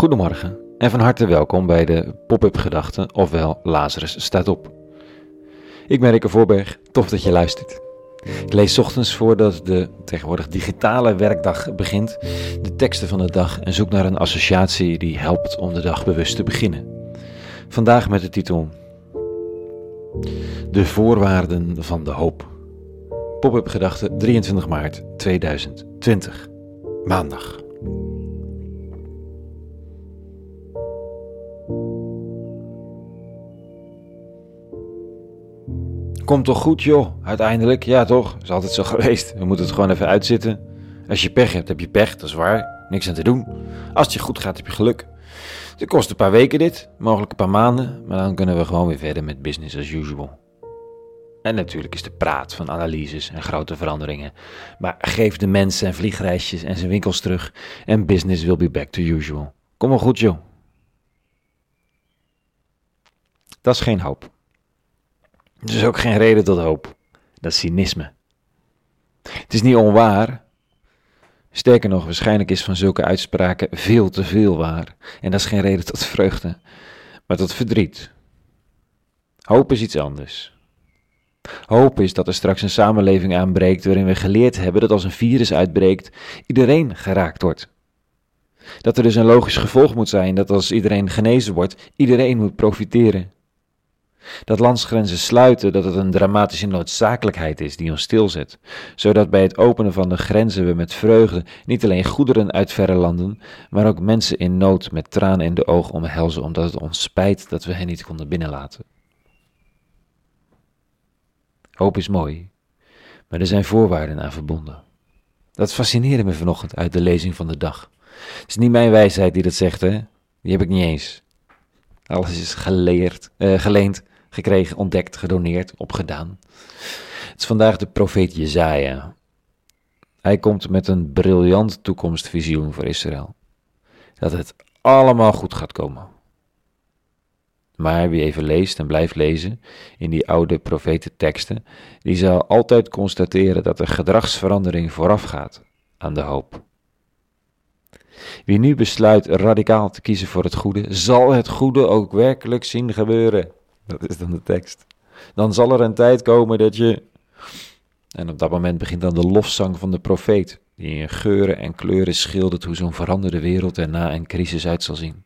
Goedemorgen en van harte welkom bij de Pop-up Gedachten, ofwel Lazarus staat op. Ik ben Rikke Voorberg, tof dat je luistert. Ik lees ochtends voordat de tegenwoordig digitale werkdag begint de teksten van de dag en zoek naar een associatie die helpt om de dag bewust te beginnen. Vandaag met de titel De voorwaarden van de hoop. Pop-up Gedachten 23 maart 2020. Maandag. Komt toch goed, joh, uiteindelijk? Ja, toch? Is altijd zo geweest. We moeten het gewoon even uitzitten. Als je pech hebt, heb je pech, dat is waar. Niks aan te doen. Als het je goed gaat, heb je geluk. Het kost een paar weken dit, mogelijk een paar maanden, maar dan kunnen we gewoon weer verder met business as usual. En natuurlijk is de praat van analyses en grote veranderingen. Maar geef de mensen en vliegreisjes en zijn winkels terug en business will be back to usual. Kom maar goed, joh. Dat is geen hoop. Er is ook geen reden tot hoop. Dat is cynisme. Het is niet onwaar. Sterker nog, waarschijnlijk is van zulke uitspraken veel te veel waar. En dat is geen reden tot vreugde, maar tot verdriet. Hoop is iets anders. Hoop is dat er straks een samenleving aanbreekt waarin we geleerd hebben dat als een virus uitbreekt, iedereen geraakt wordt. Dat er dus een logisch gevolg moet zijn dat als iedereen genezen wordt, iedereen moet profiteren. Dat landsgrenzen sluiten, dat het een dramatische noodzakelijkheid is die ons stilzet, zodat bij het openen van de grenzen we met vreugde niet alleen goederen uit verre landen, maar ook mensen in nood met tranen in de ogen omhelzen, omdat het ons spijt dat we hen niet konden binnenlaten. Hoop is mooi, maar er zijn voorwaarden aan verbonden. Dat fascineerde me vanochtend uit de lezing van de dag. Het is niet mijn wijsheid die dat zegt, hè? Die heb ik niet eens. Alles is geleerd, uh, geleend gekregen, ontdekt, gedoneerd, opgedaan. Het is vandaag de profeet Jezaja. Hij komt met een briljant toekomstvisioen voor Israël. Dat het allemaal goed gaat komen. Maar wie even leest en blijft lezen in die oude profetenteksten, die zal altijd constateren dat er gedragsverandering voorafgaat aan de hoop. Wie nu besluit radicaal te kiezen voor het goede, zal het goede ook werkelijk zien gebeuren. Dat is dan de tekst. Dan zal er een tijd komen dat je. En op dat moment begint dan de lofzang van de profeet, die in geuren en kleuren schildert hoe zo'n veranderde wereld er na een crisis uit zal zien.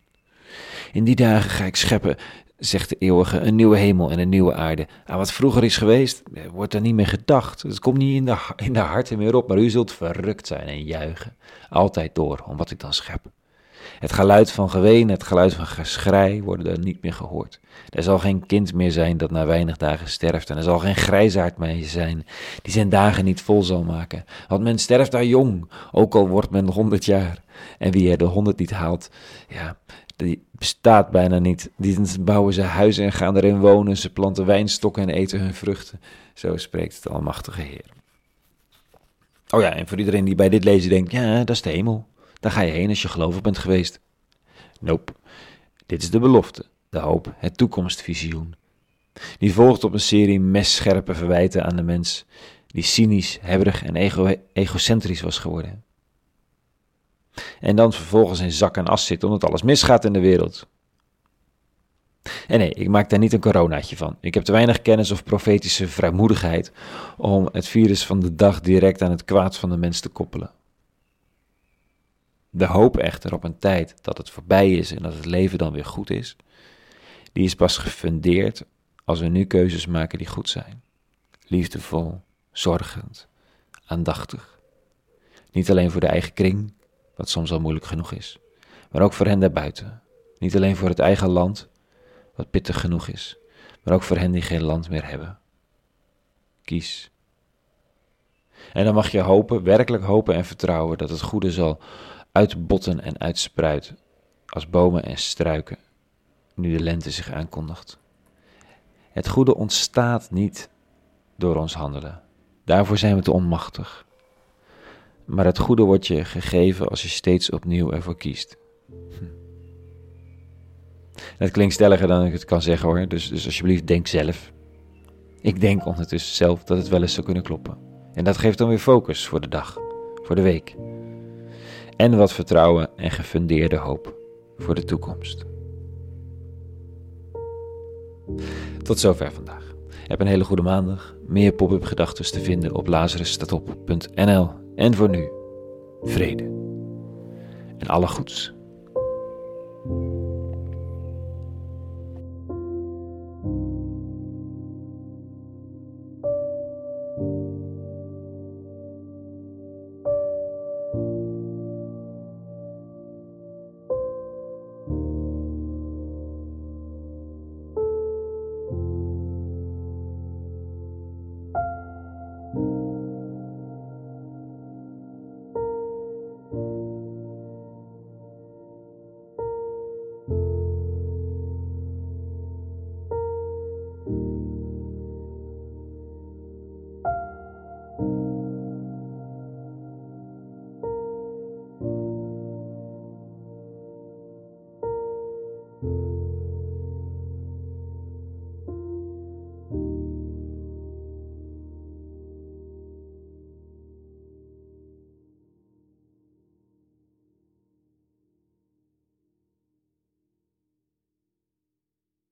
In die dagen ga ik scheppen, zegt de eeuwige, een nieuwe hemel en een nieuwe aarde. Aan wat vroeger is geweest, wordt er niet meer gedacht. Het komt niet in de, in de harten meer op, maar u zult verrukt zijn en juichen. Altijd door, om wat ik dan schep. Het geluid van geween, het geluid van geschrei worden er niet meer gehoord. Er zal geen kind meer zijn dat na weinig dagen sterft en er zal geen grijzaard meer zijn die zijn dagen niet vol zal maken. Want men sterft daar jong, ook al wordt men honderd jaar. En wie er de honderd niet haalt, ja, die bestaat bijna niet. Die bouwen ze huizen en gaan erin wonen, ze planten wijnstokken en eten hun vruchten. Zo spreekt het Almachtige Heer. Oh ja, en voor iedereen die bij dit lezen denkt, ja, dat is de hemel. Daar ga je heen als je gelovig bent geweest. Nope. Dit is de belofte, de hoop, het toekomstvisioen. Die volgt op een serie messcherpe verwijten aan de mens, die cynisch, hebberig en ego egocentrisch was geworden. En dan vervolgens in zak en as zit omdat alles misgaat in de wereld. En nee, ik maak daar niet een coronaatje van. Ik heb te weinig kennis of profetische vrijmoedigheid om het virus van de dag direct aan het kwaad van de mens te koppelen. De hoop echter op een tijd dat het voorbij is en dat het leven dan weer goed is, die is pas gefundeerd als we nu keuzes maken die goed zijn. Liefdevol, zorgend, aandachtig. Niet alleen voor de eigen kring, wat soms al moeilijk genoeg is, maar ook voor hen daarbuiten. Niet alleen voor het eigen land, wat pittig genoeg is, maar ook voor hen die geen land meer hebben. Kies. En dan mag je hopen, werkelijk hopen en vertrouwen dat het goede zal uitbotten en uitspruiten als bomen en struiken, nu de lente zich aankondigt. Het goede ontstaat niet door ons handelen. Daarvoor zijn we te onmachtig. Maar het goede wordt je gegeven als je steeds opnieuw ervoor kiest. Hm. Dat klinkt stelliger dan ik het kan zeggen hoor, dus, dus alsjeblieft denk zelf. Ik denk ondertussen zelf dat het wel eens zou kunnen kloppen. En dat geeft dan weer focus voor de dag, voor de week en wat vertrouwen en gefundeerde hoop. voor de toekomst. Tot zover vandaag. Heb een hele goede maandag. Meer pop-up gedachten te vinden op lazarusstatop.nl. En voor nu, vrede. En alle goeds.